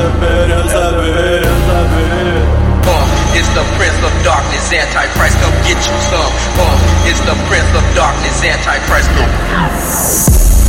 the better saber, saber. Uh, it's the prince of darkness, antichrist, come get you some. Uh, it's the prince of darkness, antichrist, come.